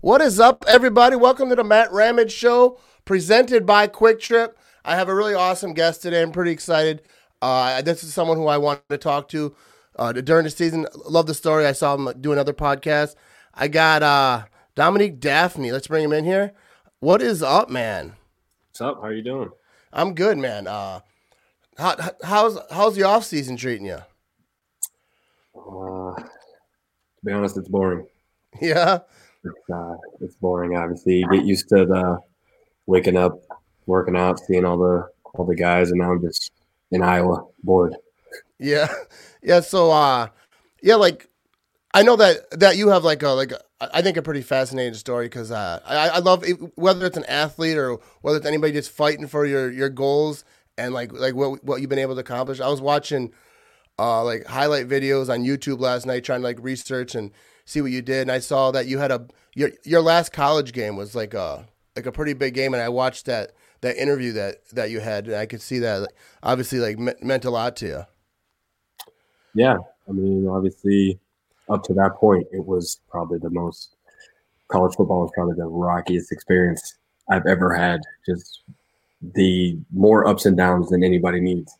What is up, everybody? Welcome to the Matt Ramage Show, presented by Kwik Trip. I have a really awesome guest today. I'm pretty excited. Uh, this is someone who I wanted to talk to uh, during the season. Love the story. I saw him do another podcast. I got uh, Dominique Dafney. Let's bring him in here. What is up, man? What's up? How are you doing? I'm good, man. Uh, how, how's how's the off season treating you? Uh, to be honest, it's boring. Yeah, it's, uh, it's boring. Obviously, you get used to the waking up, working out, seeing all the all the guys, and now I'm just in Iowa, bored. Yeah, yeah. So, uh, yeah, like I know that that you have like a like a, I think a pretty fascinating story because uh, I I love it, whether it's an athlete or whether it's anybody just fighting for your your goals and like like what what you've been able to accomplish. I was watching uh like highlight videos on YouTube last night trying to like research and see what you did, and I saw that you had a your your last college game was like a like a pretty big game, and I watched that that interview that that you had, and I could see that obviously like meant, meant a lot to you. Yeah, I mean, obviously, up to that point, it was probably the most college football was probably the rockiest experience I've ever had. Just the more ups and downs than anybody needs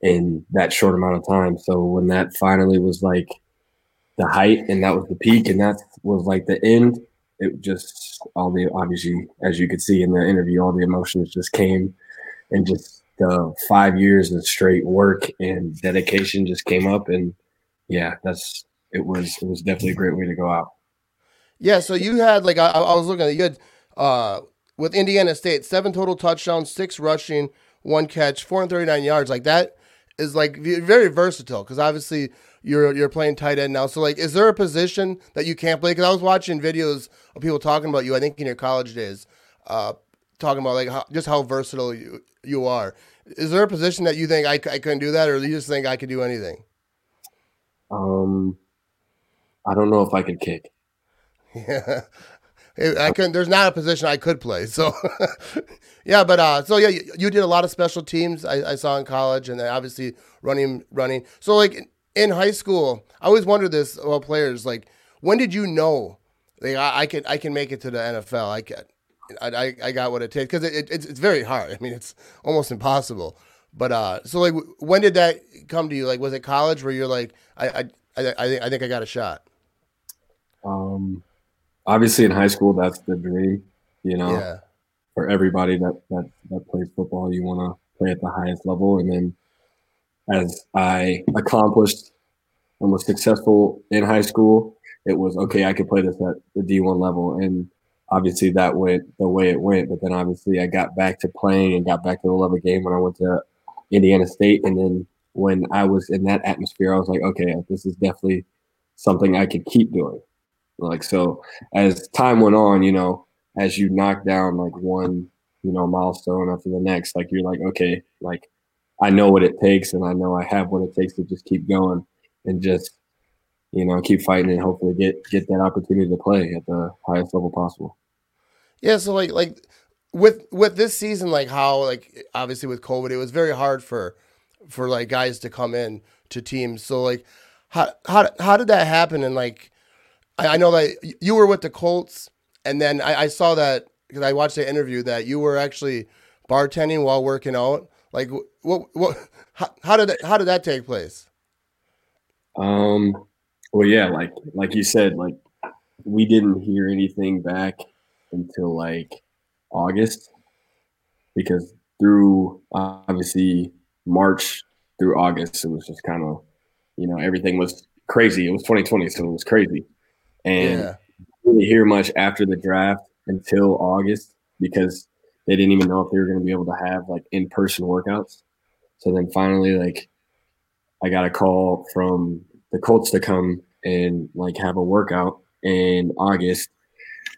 in that short amount of time. So when that finally was like the height and that was the peak and that was like the end, it just all the obviously as you could see in the interview, all the emotions just came and just the five years of straight work and dedication just came up and yeah, that's it was it was definitely a great way to go out. Yeah, so you had like I, I was looking at you had uh with Indiana State, seven total touchdowns, six rushing, one catch, 439 yards. Like that is like very versatile because obviously you're you're playing tight end now. So like, is there a position that you can't play? Because I was watching videos of people talking about you. I think in your college days, uh, talking about like how, just how versatile you you are. Is there a position that you think I, I couldn't do that, or do you just think I could do anything? Um, I don't know if I could kick. Yeah. I couldn't. There's not a position I could play. So, yeah, but uh, so yeah, you, you, did a lot of special teams. I, I, saw in college, and then obviously running, running. So like in high school, I always wondered this about players. Like, when did you know, like, I, I can I can make it to the NFL? I can. I, I, got what it takes because it, it, it's, it's very hard. I mean, it's almost impossible. But uh, so like, when did that come to you? Like, was it college where you're like, I I I, I think I think I got a shot. Um, obviously in high school, that's the dream. You know, yeah. For everybody that that that plays football, you want to play at the highest level, and then as I accomplished and was successful in high school, it was okay. I could play this at the D1 level, and obviously that went the way it went. But then obviously I got back to playing and got back to the love of game when I went to Indiana State, and then when I was in that atmosphere, I was like, okay, this is definitely something I could keep doing. Like so, as time went on, you know, as you knock down like one, you know, milestone after the next, like you're like, okay, like I know what it takes and I know I have what it takes to just keep going and just you know keep fighting and hopefully get get that opportunity to play at the highest level possible. Yeah, so like like with with this season like how like obviously with COVID it was very hard for for like guys to come in to teams. So like how how how did that happen and like I, I know that you were with the Colts and then I, I saw that because I watched the interview that you were actually bartending while working out. Like what what how, how did that how did that take place? Um well yeah, like like you said, like we didn't hear anything back until like August because through obviously March through August it was just kind of you know everything was crazy. It was 2020, so it was crazy, and yeah. Didn't hear much after the draft until August because they didn't even know if they were going to be able to have like in person workouts. So then finally, like, I got a call from the Colts to come and like have a workout in August.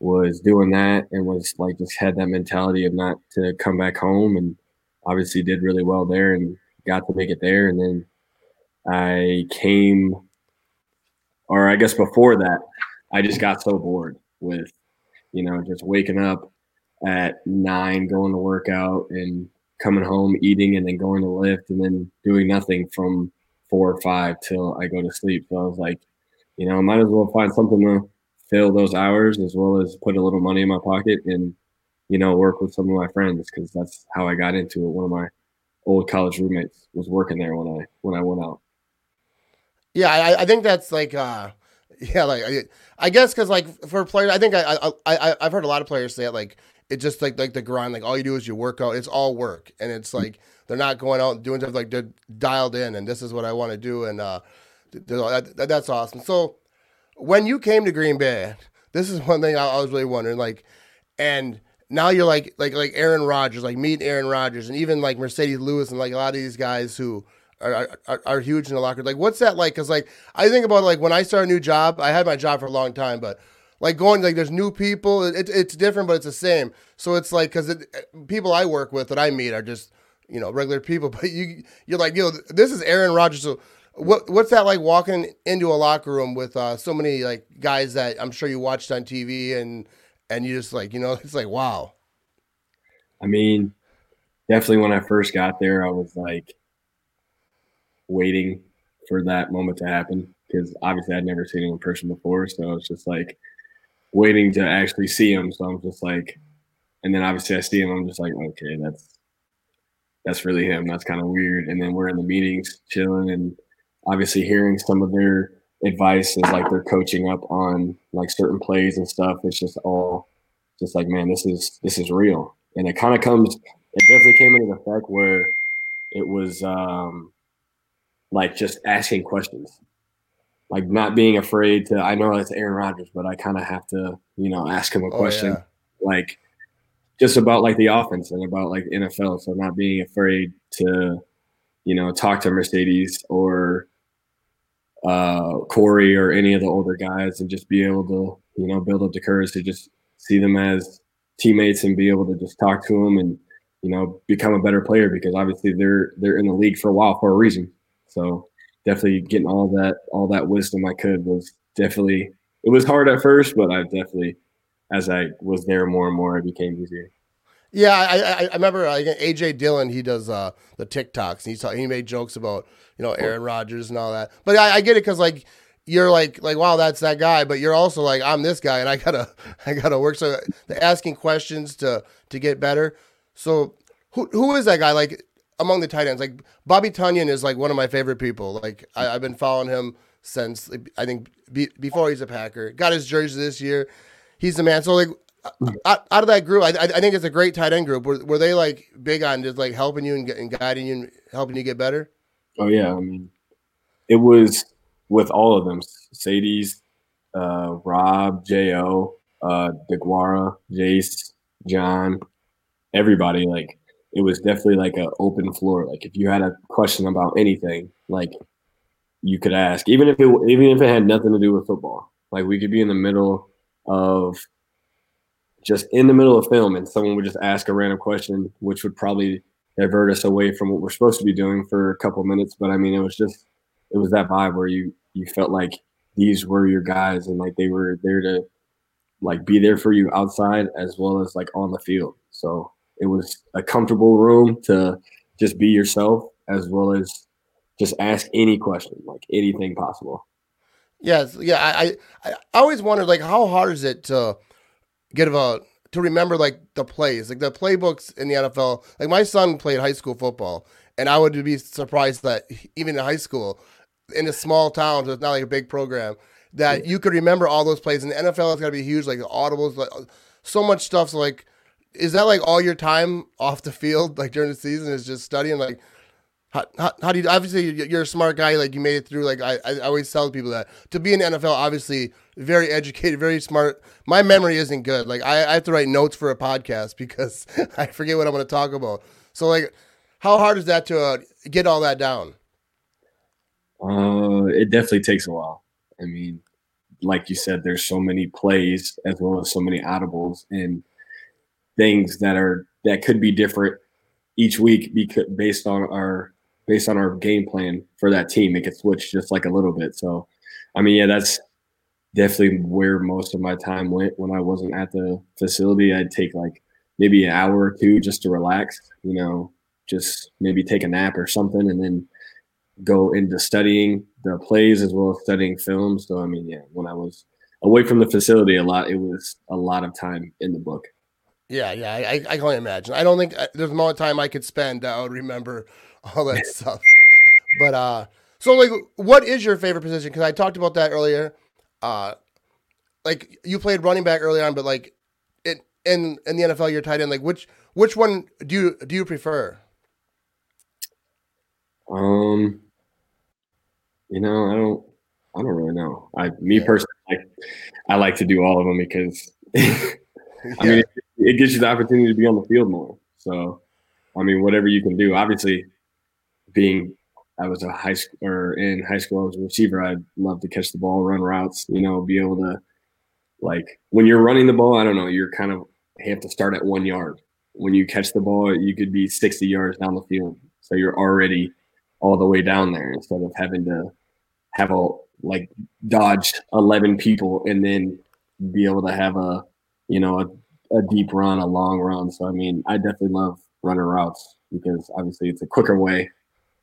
Was doing that and was like just had that mentality of not to come back home and obviously did really well there and got to make it there. And then I came, or I guess before that, I just got so bored with, you know, just waking up at nine, going to work out and coming home, eating, and then going to lift, and then doing nothing from four or five till I go to sleep. So I was like, you know, I might as well find something to fill those hours as well as put a little money in my pocket and you know work with some of my friends because that's how I got into it. One of my old college roommates was working there when I when I went out. Yeah, I, I think that's like, uh, yeah, like I, guess because like for players, I think I, I I I've heard a lot of players say it like it's just like like the grind, like all you do is you work out. It's all work, and it's like they're not going out and doing stuff like they're dialed in, and this is what I want to do, and uh, that, that's awesome. So when you came to Green Bay, this is one thing I, I was really wondering, like, and now you're like like like Aaron Rodgers, like meet Aaron Rodgers, and even like Marcedes Lewis, and like a lot of these guys who are, are, are huge in the locker. Like, what's that like? Because like I think about like when I start a new job, I had my job for a long time, but like going like there's new people. It, it's different, but it's the same. So it's like because people I work with that I meet are just you know regular people, but you you're like yo, this is Aaron Rodgers. So what what's that like walking into a locker room with uh, so many like guys that I'm sure you watched on TV and and you just like you know it's like wow. I mean, definitely when I first got there, I was like waiting for that moment to happen because obviously I'd never seen him in person before, so it's just like waiting to actually see him. So I'm just like, and then obviously I see him, I'm just like, okay, that's that's really him. That's kind of weird. And then we're in the meetings chilling and obviously hearing some of their advice is like they're coaching up on like certain plays and stuff. It's just all just like, man, this is this is real. And it kind of comes it definitely came into effect where it was um like just asking questions. Like not being afraid to I know it's Aaron Rodgers, but I kind of have to, you know, ask him a oh, question. Oh, yeah. Like just about like the offense and about like NFL. So not being afraid to, you know, talk to Marcedes or uh, Corey or any of the older guys and just be able to, you know, build up the courage to just see them as teammates and be able to just talk to them and, you know, become a better player because obviously they're they're in the league for a while for a reason. So definitely getting all that all that wisdom I could was definitely it was hard at first, but I definitely as I was there more and more, it became easier. Yeah, I I, I remember uh, AJ Dillon. He does uh, the TikToks. And he he made jokes about you know Aaron Rodgers and all that. But I, I get it because like you're like like wow that's that guy, but you're also like I'm this guy and I gotta I gotta work. So the asking questions to to get better. So who who is that guy? Like among the tight ends, like Bobby Tonyan is like one of my favorite people. Like I, have been following him since I think be, before he's a Packer. Got his jersey this year. He's the man. So like out, out of that group, I, I think it's a great tight end group. Were, were they like big on just like helping you and, and guiding you and helping you get better? Oh yeah, I mean, it was with all of them: Sadie's, uh, Rob, Jo, uh, DeGuara, Jace, John, everybody. Like it was definitely like an open floor. Like if you had a question about anything, like you could ask, even if it even if it had nothing to do with football. Like we could be in the middle of just in the middle of film and someone would just ask a random question, which would probably divert us away from what we're supposed to be doing for a couple minutes. But I mean, it was just, it was that vibe where you, you felt like these were your guys and like they were there to like be there for you outside as well as like on the field. So it was a comfortable room to just be yourself as well as just ask any question, like anything possible. Yes, yeah. I, I I always wondered like how hard is it to get a to remember like the plays, like the playbooks in the NFL. Like my son played high school football, and I would be surprised that even in high school, in a small town, so it's not like a big program, that you could remember all those plays. And the NFL has got to be huge, like the audibles, like so much stuff. So like, is that like all your time off the field, like during the season, is just studying? Like, how, how, how, do you obviously you're a smart guy like you made it through like I, I always tell people that. To be in the NFL obviously very educated very smart. My memory isn't good. Like I, I have to write notes for a podcast because I forget what I'm going to talk about. So like how hard is that to uh, get all that down? Uh it definitely takes a while. I mean like you said there's so many plays as well as so many audibles and things that are that could be different each week because based on our based on our game plan for that team. It could switch just like a little bit. So, I mean, yeah, that's definitely where most of my time went when I wasn't at the facility. I'd take like maybe an hour or two just to relax, you know, just maybe take a nap or something, and then go into studying the plays as well as studying film. So, I mean, yeah, when I was away from the facility a lot. It was a lot of time in the book. Yeah, yeah, I, I can only imagine. I don't think uh, there's more time I could spend that I would remember all that stuff. But uh, so like, what is your favorite position? Because I talked about that earlier. Uh, like you played running back early on, but like, it in in the NFL, you're tight end. Like, which which one do you do you prefer? Um, you know, I don't, I don't really know. I, me Yeah. personally, like, I like to do all of them because, I Yeah. mean, it, gives you the opportunity to be on the field more. So, I mean, whatever you can do. Obviously, being I was a high school or in high school, I was a receiver. I'd love to catch the ball, run routes. You know, be able to like when you're running the ball. I don't know. You're kind of have to start at one yard. When you catch the ball, you could be 60 yards down the field. So you're already all the way down there instead of having to have a like dodge 11 people and then be able to have a you know a, a deep run a long run so i mean i definitely love running routes because obviously it's a quicker way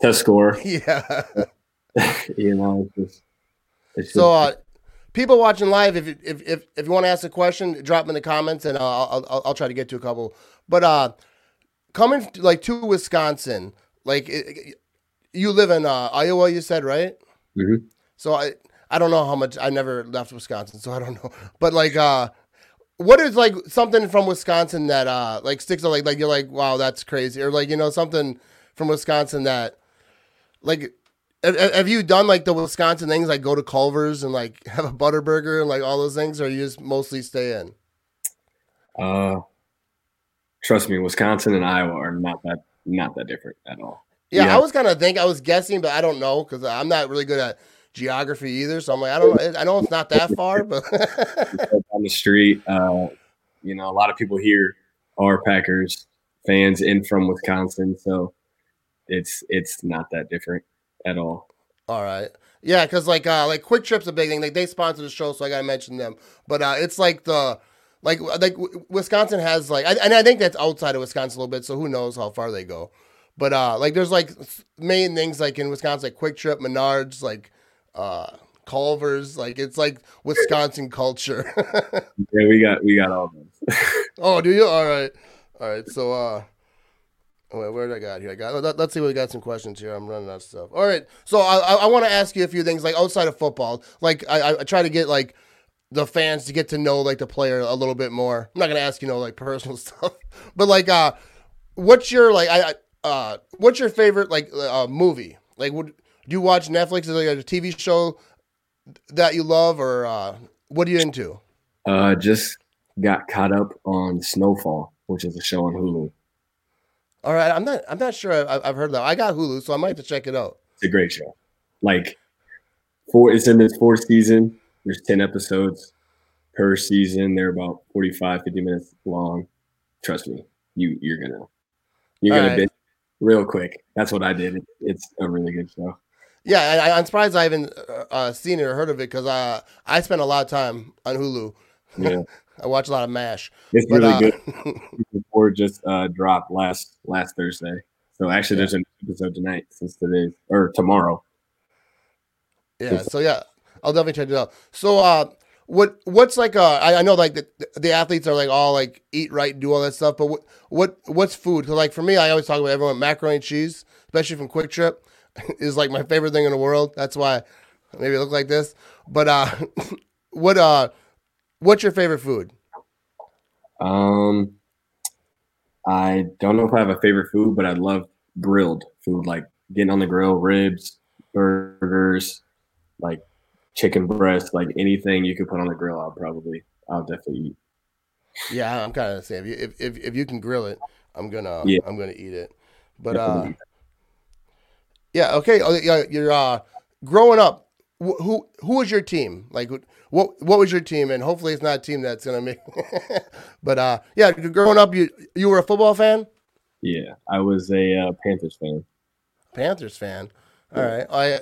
to score yeah. you know it's just it's So, just, uh, people watching live, if you- if if, if you want to ask a question, drop them in the comments, and I'll, I'll I'll try to get to a couple. But uh, coming to, like to Wisconsin, like it, you live in uh, Iowa, you said right? Mhm. So I I don't know how much I never left Wisconsin, so I don't know. But like, uh, what is like something from Wisconsin that uh like sticks out? Like like you're like, wow, that's crazy, or like you know something from Wisconsin that like have, you done like the Wisconsin things, like go to Culver's and like have a butter burger and like all those things, or you just mostly stay in? uh trust me wisconsin and iowa are not that not that different at all Yeah, Yeah. I was kind of think I was guessing, but I don't know because I'm not really good at geography either. So I'm like, I don't know. I know it's not that far, but on the street. Uh, you know, a lot of people here are Packers fans in from Wisconsin, so it's it's not that different at all. all right. Yeah, because like uh like Kwik Trip's a big thing. Like they sponsor the show, so I gotta mention them. But uh it's like the like like Wisconsin has like, I, and I think that's outside of Wisconsin a little bit. So who knows how far they go. But uh like there's like main things like in Wisconsin, like Kwik Trip, Menards, like uh Culver's. Like it's like Wisconsin culture. Yeah, we got we got all those. Oh, do you? All right, all right. So, uh, wait, where did I got here? I got. Let, us see. We got some questions here. I'm running out of stuff. All right. So, I, I, I want to ask you a few things, like outside of football. Like, I, I- try to get like the fans to get to know like the player a little bit more. I'm not gonna ask you know like personal stuff, but like, uh, what's your like, I, I uh, what's your favorite like uh, movie? Like, would do you watch Netflix? Is there like a TV show that you love, or uh, what are you into? Uh, just got caught up on Snowfall, which is a show on Hulu. All right, I'm not. I'm not sure. I, I've heard that. I got Hulu, so I might have to check it out. It's a great show. Like four, it's in this fourth season. There's ten episodes per season. They're about 45, 50 minutes long. Trust me, you you're gonna you're All gonna right. binge real quick. That's what I did. It, it's a really good show. Yeah, I, I'm surprised I haven't uh, uh, seen it or heard of it because uh, I spent a lot of time on Hulu. Yeah, I watch a lot of Mash. it's But, really uh, good. Four just uh, dropped last last Thursday. So actually, there's an episode tonight since today or tomorrow. Yeah, so yeah, I'll definitely check it out. So, uh, what what's like? Uh, I, I know like the, the athletes are like all like eat right and do all that stuff, but what what what's food? 'Cause, like for me, I always talk about everyone macaroni and cheese, especially from Kwik Trip, is like my favorite thing in the world. That's why maybe I look like this. But uh, what uh, what's your favorite food? Um, I don't know if I have a favorite food, but I love grilled food, like getting on the grill, ribs, burgers, like chicken breast, like anything you could put on the grill. I'll probably, I'll definitely eat. Yeah, I'm kind of the same. If, if if if you can grill it, I'm gonna Yeah. I'm gonna eat it. But uh, Definitely. Yeah, okay. Oh, yeah, you're uh, growing up. wh- Who who was your team? Like what what was your team? And hopefully it's not a team that's gonna make. but uh, yeah, growing up, you you were a football fan, yeah, I was a uh, Panthers fan. Panthers fan. All right, I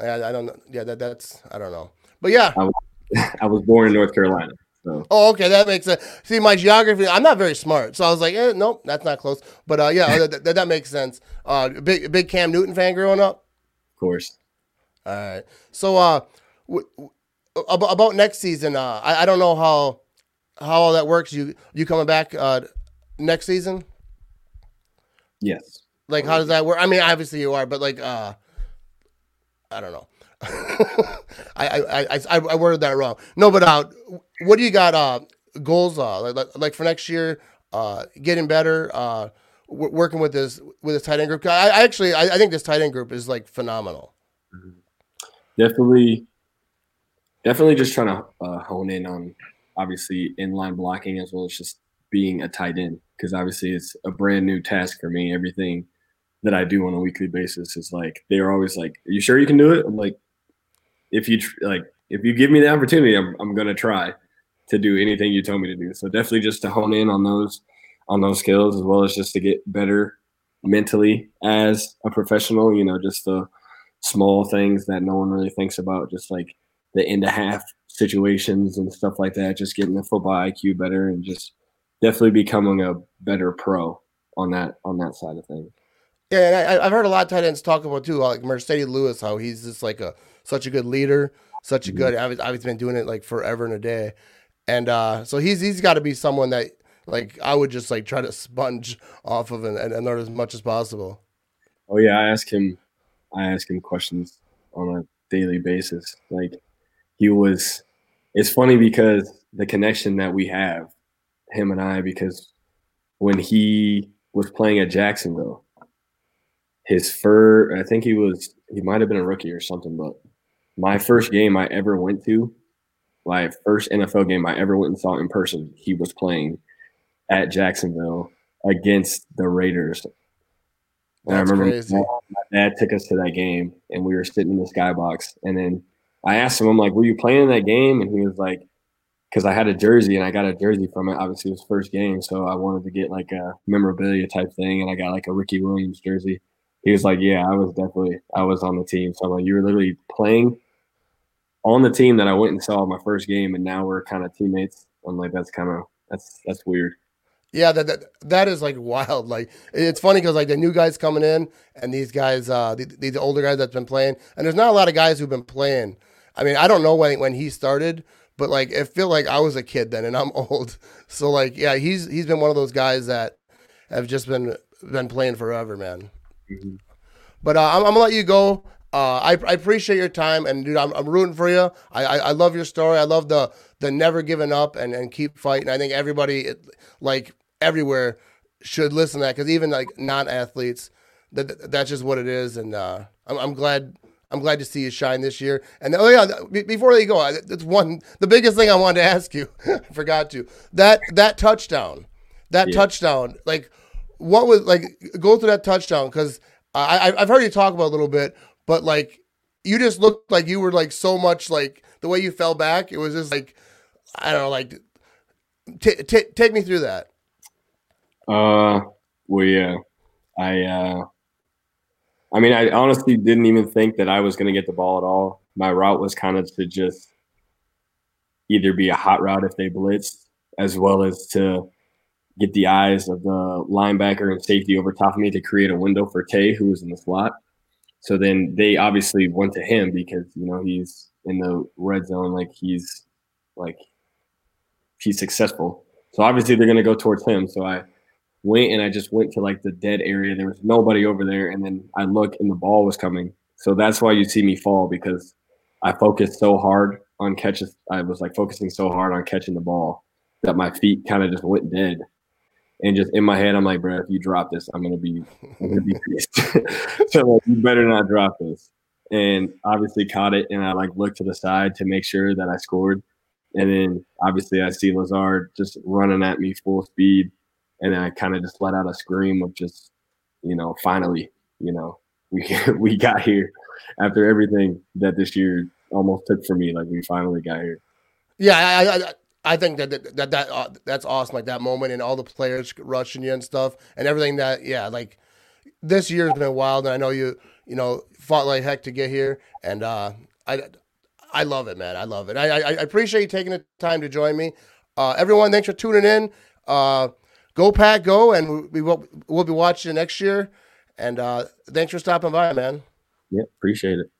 I, I don't know. Yeah, that that's I don't know. But yeah. I was born in North Carolina, so Oh, okay, that makes sense. See, my geography, I'm not very smart, so I was like, eh, nope, that's not close. But uh, yeah, that, that, that makes sense. Uh, big big Cam Newton fan growing up. of course. All right. So, uh, w- w- about, next season, uh, I, I don't know how how all that works. You you coming back uh, next season? Yes. Like, how does that work? I mean, obviously you are, but like, uh, I don't know. I, I, I, I I worded that wrong. No, but uh, what do you got? Uh, goals? Uh, like, like for next year, uh, getting better. Uh, w- working with this with this tight end group. I, I actually, I, I think this tight end group is like phenomenal. Definitely, definitely, just trying to uh, hone in on obviously inline blocking as well as just being a tight end because obviously it's a brand new task for me. Everything that I do on a weekly basis is like they're always like, "Are you sure you can do it?" I'm like, "If you tr- like, if you give me the opportunity, I'm I'm gonna try to do anything you tell me to do." So definitely just to hone in on those on those skills as well as just to get better mentally as a professional. You know, just the small things that no one really thinks about, just like the end of half situations and stuff like that. Just getting the football IQ better and just definitely becoming a better pro on that on that side of things. Yeah, and I, I've heard a lot of tight ends talk about too, like Marcedes Lewis, how he's just like a such a good leader, such a Mhm. good. I've, I've been doing it like forever and a day, and uh, so he's he's got to be someone that like I would just like try to sponge off of and, and, and learn as much as possible. Oh yeah, I ask him. I ask him questions on a daily basis. Like he was. It's funny because the connection that we have, him and I, because when he was playing at Jacksonville, his fur. I think he was. He might have been a rookie or something. But my first game I ever went to, my first NFL game I ever went and saw in person, he was playing at Jacksonville against the Raiders. And I remember crazy. my my dad took us to that game and we were sitting in the skybox. And then I asked him, I'm like, were you playing in that game? And he was like, because I had a jersey and I got a jersey from it. Obviously, it was first game. So I wanted to get like a memorabilia type thing. And I got like a Ricky Williams jersey. He was like, yeah, I was definitely, I was on the team. So I'm like, you were literally playing on the team that I went and saw my first game. And now we're kind of teammates. I'm like, that's kind of, that's, that's weird. Yeah, that that, that is like wild. Like it's funny because like the new guys coming in and these guys, uh, the, these older guys that's been playing, and there's not a lot of guys who've been playing. I mean, I don't know when when he started, but like it feel like I was a kid then, and I'm old. So like, yeah, he's he's been one of those guys that have just been been playing forever, man. Mhm. But uh, I'm, I'm gonna let you go. Uh, I, I appreciate your time, and dude, I'm, I'm rooting for you. I, I, I love your story. I love the the never giving up and, and keep fighting. I think everybody, like everywhere, should listen to that because even like non athletes, that that's just what it is. And uh, I'm, I'm glad I'm glad to see you shine this year. And oh yeah, before you go, I- that's one the biggest thing I wanted to ask you. I forgot to that that touchdown, that Yeah. touchdown. Like, what was like? Go through that touchdown because I I- I've heard you talk about a little bit, but like you just looked like you were like so much like the way you fell back. It was just like I don't know, like t- t- take me through that. Uh, well, yeah, I, uh, I mean, I honestly didn't even think that I was going to get the ball at all. My route was kind of to just either be a hot route if they blitzed, as well as to get the eyes of the linebacker and safety over top of me to create a window for Tay, who was in the slot. So then they obviously went to him because you know he's in the red zone, like he's like he's successful. So obviously they're to go towards him. So I went and I just went to like the dead area. There was nobody over there, and then I look and the ball was coming. So that's why you see me fall because I focused so hard on catches. I was like focusing so hard on catching the ball that my feet kind of just went dead. And just in my head, I'm like, bro, if you drop this, I'm gonna be, I'm gonna be pissed. so like, you better not drop this. And obviously caught it, and I like looked to the side to make sure that I scored. And then obviously I see Lazard just running at me full speed, and then I kind of just let out a scream of just, you know, finally, you know, we we got here after everything that this year almost took for me. Like we finally got here. Yeah, I I, I- I think that that that, that uh, that's awesome. Like that moment and all the players rushing you and stuff and everything. That yeah, like this year's been wild. And I know you you know fought like heck to get here, and uh, I I love it, man. I love it. I I, I appreciate you taking the time to join me. Uh, everyone, thanks for tuning in. Uh, go pack, go, and we will we'll be watching next year. And uh, thanks for stopping by, man. Yeah, appreciate it.